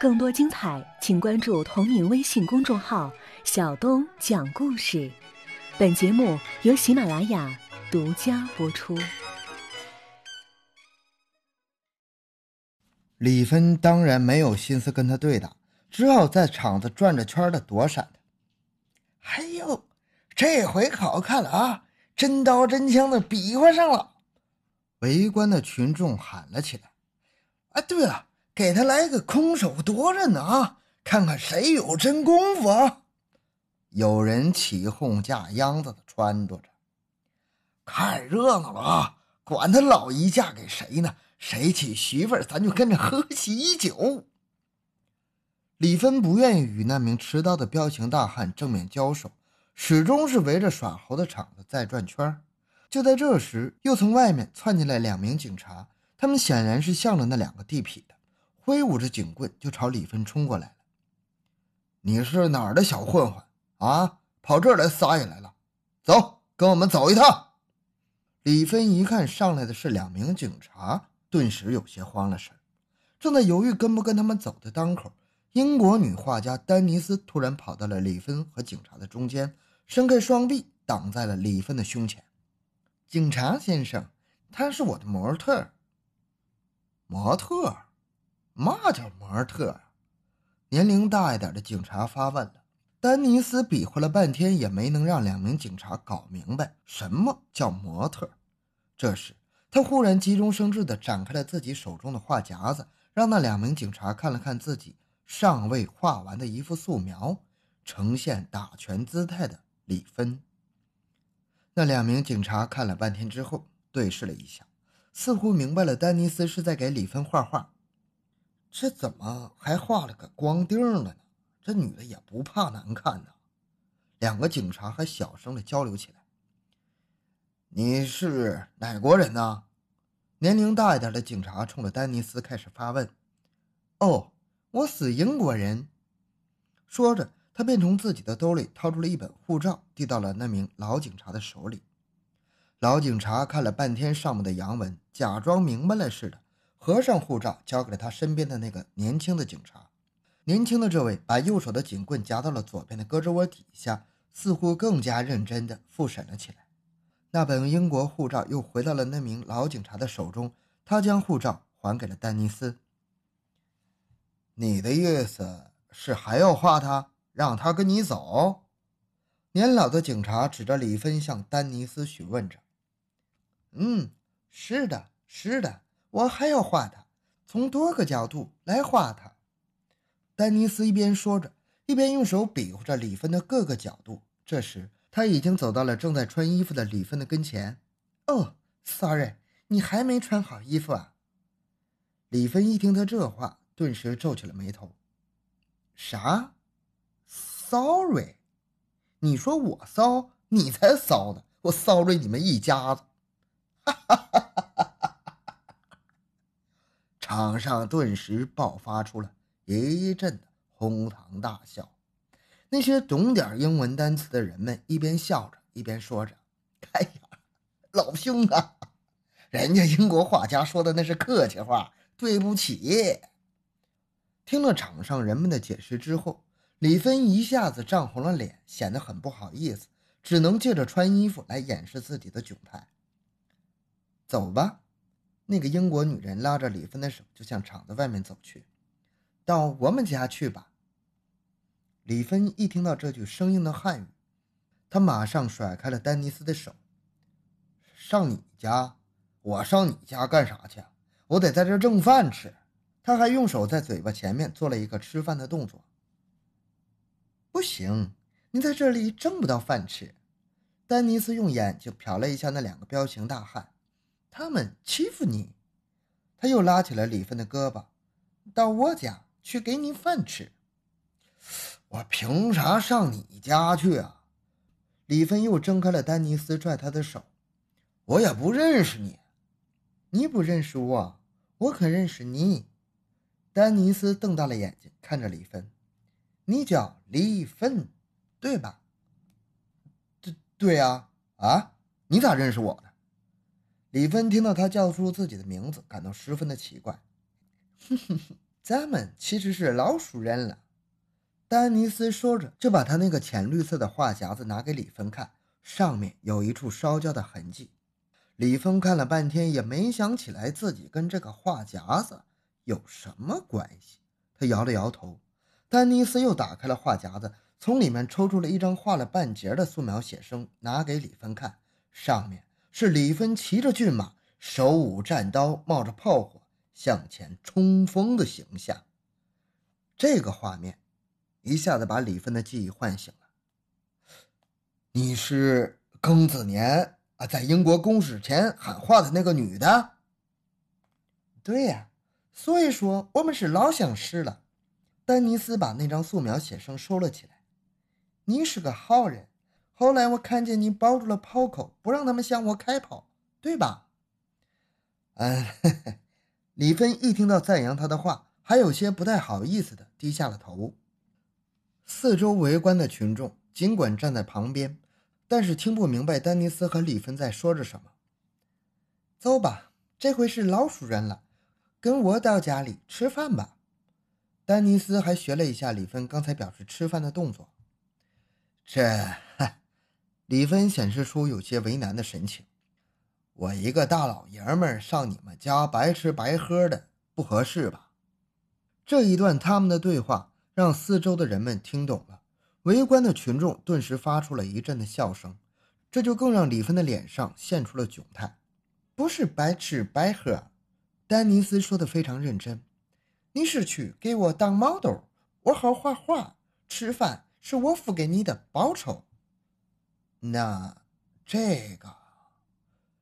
更多精彩，请关注同名微信公众号“小东讲故事”。本节目由喜马拉雅独家播出。李芬当然没有心思跟他对打，只好在场子转着圈的躲闪他。哎呦，这回好看了啊！真刀真枪的比划上了。围观的群众喊了起来：“啊，对了！”给他来个空手夺刃啊！看看谁有真功夫啊！有人起哄架秧子的撺掇着，看热闹了啊！管他老姨嫁给谁呢？谁娶媳妇儿，咱就跟着喝喜酒。李芬不愿意与那名持刀的彪形大汉正面交手，始终是围着耍猴的场子在转圈就在这时，又从外面窜进来两名警察，他们显然是向着那两个地痞的。挥舞着警棍就朝李芬冲过来了。你是哪儿的小混混啊？跑这儿来撒野来了？走，跟我们走一趟。李芬一看上来的是两名警察，顿时有些慌了神，正在犹豫跟不跟他们走的当口，英国女画家丹尼斯突然跑到了李芬和警察的中间，伸开双臂挡在了李芬的胸前。警察先生，他是我的模特。模特。嘛叫模特啊？年龄大一点的警察发问了。丹尼斯比划了半天，也没能让两名警察搞明白什么叫模特。这时，他忽然急中生智地展开了自己手中的画夹子，让那两名警察看了看自己尚未画完的一幅素描，呈现打拳姿态的李芬。那两名警察看了半天之后，对视了一下，似乎明白了丹尼斯是在给李芬画画。这怎么还画了个光腚了呢？这女的也不怕难看呢。两个警察还小声的交流起来。你是哪国人呢？年龄大一点的警察冲着丹尼斯开始发问。哦，我是英国人。说着，他便从自己的兜里掏出了一本护照，递到了那名老警察的手里。老警察看了半天上面的洋文，假装明白了似的。合上护照，交给了他身边的那个年轻的警察。年轻的这位把右手的警棍夹到了左边的胳肢窝底下，似乎更加认真地复审了起来。那本英国护照又回到了那名老警察的手中，他将护照还给了丹尼斯。你的意思是还要画他，让他跟你走？年老的警察指着李芬向丹尼斯询问着。嗯，是的，是的。我还要画他，从多个角度来画他。丹尼斯一边说着，一边用手比划着李芬的各个角度。这时，他已经走到了正在穿衣服的李芬的跟前。哦，sorry，你还没穿好衣服啊？李芬一听他这话，顿时皱起了眉头。啥？Sorry？你说我骚？你才骚呢！我 sorry 你们一家子。哈哈哈。场上顿时爆发出了一阵哄堂大笑。那些懂点英文单词的人们一边笑着，一边说着：“哎呀，老兄啊，人家英国画家说的那是客气话，对不起。”听了场上人们的解释之后，李芬一下子涨红了脸，显得很不好意思，只能借着穿衣服来掩饰自己的窘态。走吧。那个英国女人拉着李芬的手，就向厂子外面走去。到我们家去吧。李芬一听到这句生硬的汉语，她马上甩开了丹尼斯的手。上你家？我上你家干啥去？我得在这挣饭吃。他还用手在嘴巴前面做了一个吃饭的动作。不行，你在这里挣不到饭吃。丹尼斯用眼睛瞟了一下那两个彪形大汉。他们欺负你，他又拉起了李芬的胳膊，到我家去给你饭吃。我凭啥上你家去啊？李芬又挣开了丹尼斯拽他的手，我也不认识你，你不认识我，我可认识你。丹尼斯瞪大了眼睛看着李芬，你叫李芬，对吧？对对呀，啊，你咋认识我的？李芬听到他叫出自己的名字，感到十分的奇怪。哼哼哼，咱们其实是老熟人了。丹尼斯说着，就把他那个浅绿色的话匣子拿给李芬看，上面有一处烧焦的痕迹。李芬看了半天，也没想起来自己跟这个话匣子有什么关系。他摇了摇头。丹尼斯又打开了话匣子，从里面抽出了一张画了半截的素描写生，拿给李芬看，上面。是李芬骑着骏马，手舞战刀，冒着炮火向前冲锋的形象。这个画面一下子把李芬的记忆唤醒了。你是庚子年啊，在英国公使前喊话的那个女的。对呀，所以说我们是老相识了。丹尼斯把那张素描写生收了起来。你是个好人。后来我看见你包住了炮口，不让他们向我开炮，对吧？嗯，李芬一听到赞扬他的话，还有些不太好意思的低下了头。四周围观的群众尽管站在旁边，但是听不明白丹尼斯和李芬在说着什么。走吧，这回是老熟人了，跟我到家里吃饭吧。丹尼斯还学了一下李芬刚才表示吃饭的动作。这。李芬显示出有些为难的神情。我一个大老爷们上你们家白吃白喝的，不合适吧？这一段他们的对话让四周的人们听懂了，围观的群众顿时发出了一阵的笑声，这就更让李芬的脸上现出了窘态。不是白吃白喝，丹尼斯说的非常认真。你是去给我当毛豆，我好画画，吃饭是我付给你的报酬。那，这个，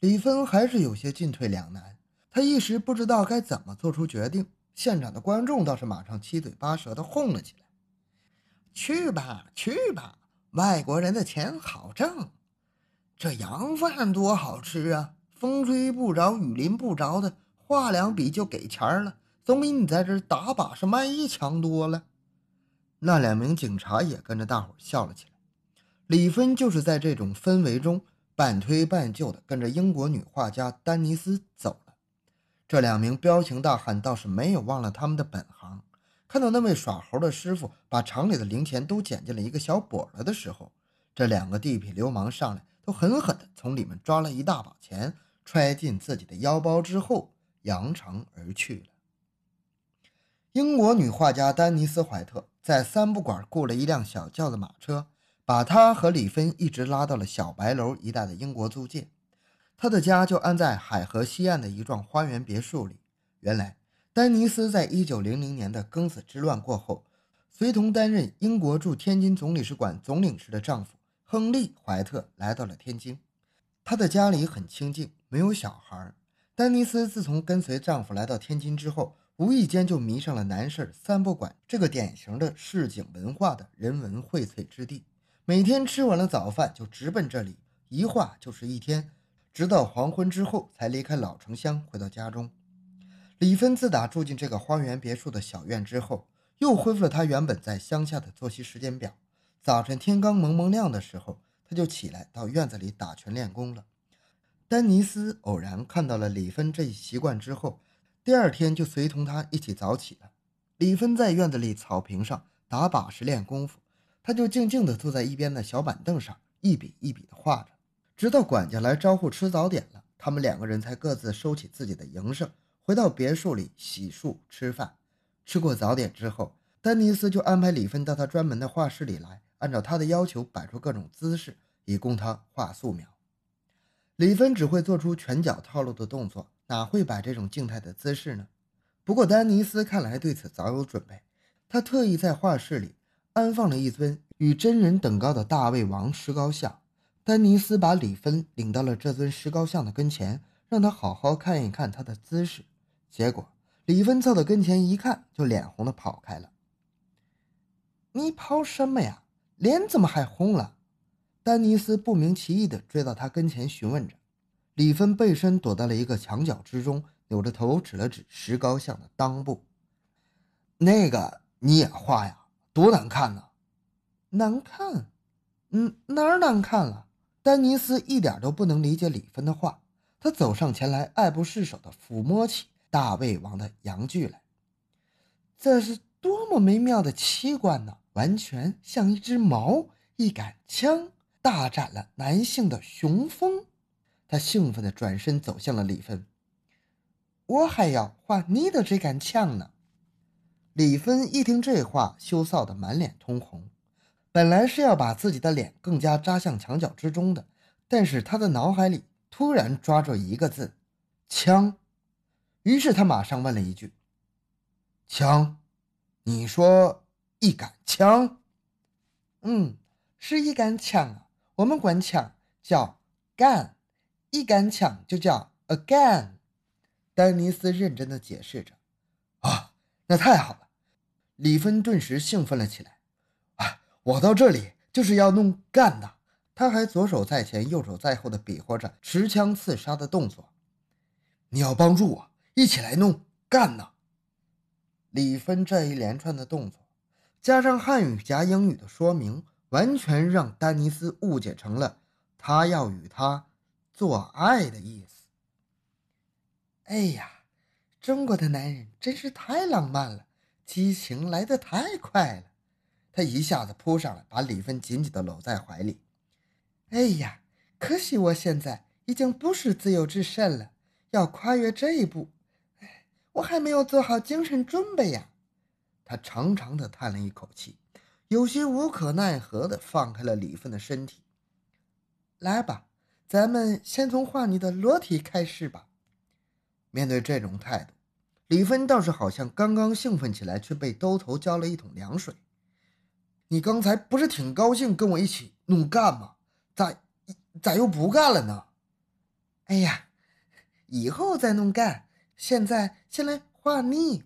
李芬还是有些进退两难。他一时不知道该怎么做出决定。现场的观众倒是马上七嘴八舌的哄了起来：“去吧，去吧，外国人的钱好挣。这洋饭多好吃啊！风吹不着，雨淋不着的，画两笔就给钱了，总比你在这打把式卖艺强多了。”那两名警察也跟着大伙笑了起来。李芬就是在这种氛围中半推半就的跟着英国女画家丹尼斯走了。这两名彪形大汉倒是没有忘了他们的本行。看到那位耍猴的师傅把厂里的零钱都捡进了一个小簸了的时候，这两个地痞流氓上来都狠狠地从里面抓了一大把钱，揣进自己的腰包之后扬长而去了。英国女画家丹尼斯·怀特在三不管雇了一辆小轿子马车。把她和李芬一直拉到了小白楼一带的英国租界，她的家就安在海河西岸的一幢花园别墅里。原来，丹尼斯在一九零零年的庚子之乱过后，随同担任英国驻天津总领事馆总领事的丈夫亨利·怀特来到了天津。她的家里很清静，没有小孩。丹尼斯自从跟随丈夫来到天津之后，无意间就迷上了南市三不管这个典型的市井文化的人文荟萃之地。每天吃完了早饭就直奔这里，一画就是一天，直到黄昏之后才离开老城乡回到家中。李芬自打住进这个花园别墅的小院之后，又恢复了她原本在乡下的作息时间表。早晨天刚蒙蒙亮的时候，她就起来到院子里打拳练功了。丹尼斯偶然看到了李芬这一习惯之后，第二天就随同他一起早起了。李芬在院子里草坪上打把式练功夫。他就静静地坐在一边的小板凳上，一笔一笔地画着，直到管家来招呼吃早点了，他们两个人才各自收起自己的营生，回到别墅里洗漱吃饭。吃过早点之后，丹尼斯就安排李芬到他专门的画室里来，按照他的要求摆出各种姿势，以供他画素描。李芬只会做出拳脚套路的动作，哪会摆这种静态的姿势呢？不过丹尼斯看来对此早有准备，他特意在画室里。安放了一尊与真人等高的大胃王石膏像，丹尼斯把李芬领到了这尊石膏像的跟前，让他好好看一看他的姿势。结果李芬凑到跟前一看，就脸红的跑开了。你跑什么呀？脸怎么还红了？丹尼斯不明其意地追到他跟前询问着。李芬背身躲在了一个墙角之中，扭着头指了指石膏像的裆部：“那个你也画呀？”多难看呢，难看，嗯，哪儿难看了？丹尼斯一点都不能理解李芬的话。他走上前来，爱不释手地抚摸起大胃王的阳具来。这是多么美妙的器官呢！完全像一只矛，一杆枪，大展了男性的雄风。他兴奋地转身走向了李芬。我还要换你的这杆枪呢。李芬一听这话，羞臊得满脸通红。本来是要把自己的脸更加扎向墙角之中的，但是他的脑海里突然抓住一个字：枪。于是他马上问了一句：“枪？你说一杆枪？嗯，是一杆枪啊。我们管枪叫 gun，一杆枪就叫 again。”丹尼斯认真的解释着：“啊，那太好了！”李芬顿时兴奋了起来。“啊，我到这里就是要弄干的。”他还左手在前，右手在后的比划着持枪刺杀的动作。“你要帮助我一起来弄干呢！”李芬这一连串的动作，加上汉语加英语的说明，完全让丹尼斯误解成了他要与他做爱的意思。哎呀，中国的男人真是太浪漫了，激情来得太快了。他一下子扑上来，把李芬紧紧地搂在怀里。哎呀，可惜我现在已经不是自由之身了，要跨越这一步，我还没有做好精神准备呀。他长长的叹了一口气，有些无可奈何的放开了李芬的身体。来吧，咱们先从画你的裸体开始吧。面对这种态度，李芬倒是好像刚刚兴奋起来，却被兜头浇了一桶凉水。你刚才不是挺高兴跟我一起弄干吗？咋咋又不干了呢？哎呀，以后再弄干，现在先来画你。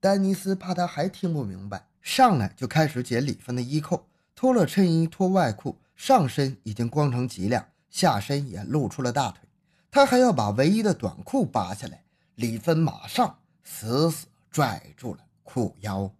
丹尼斯怕他还听不明白，上来就开始解李芬的衣扣，脱了衬衣，脱外裤，上身已经光成脊梁，下身也露出了大腿。他还要把唯一的短裤扒下来，李芬马上死死拽住了裤腰。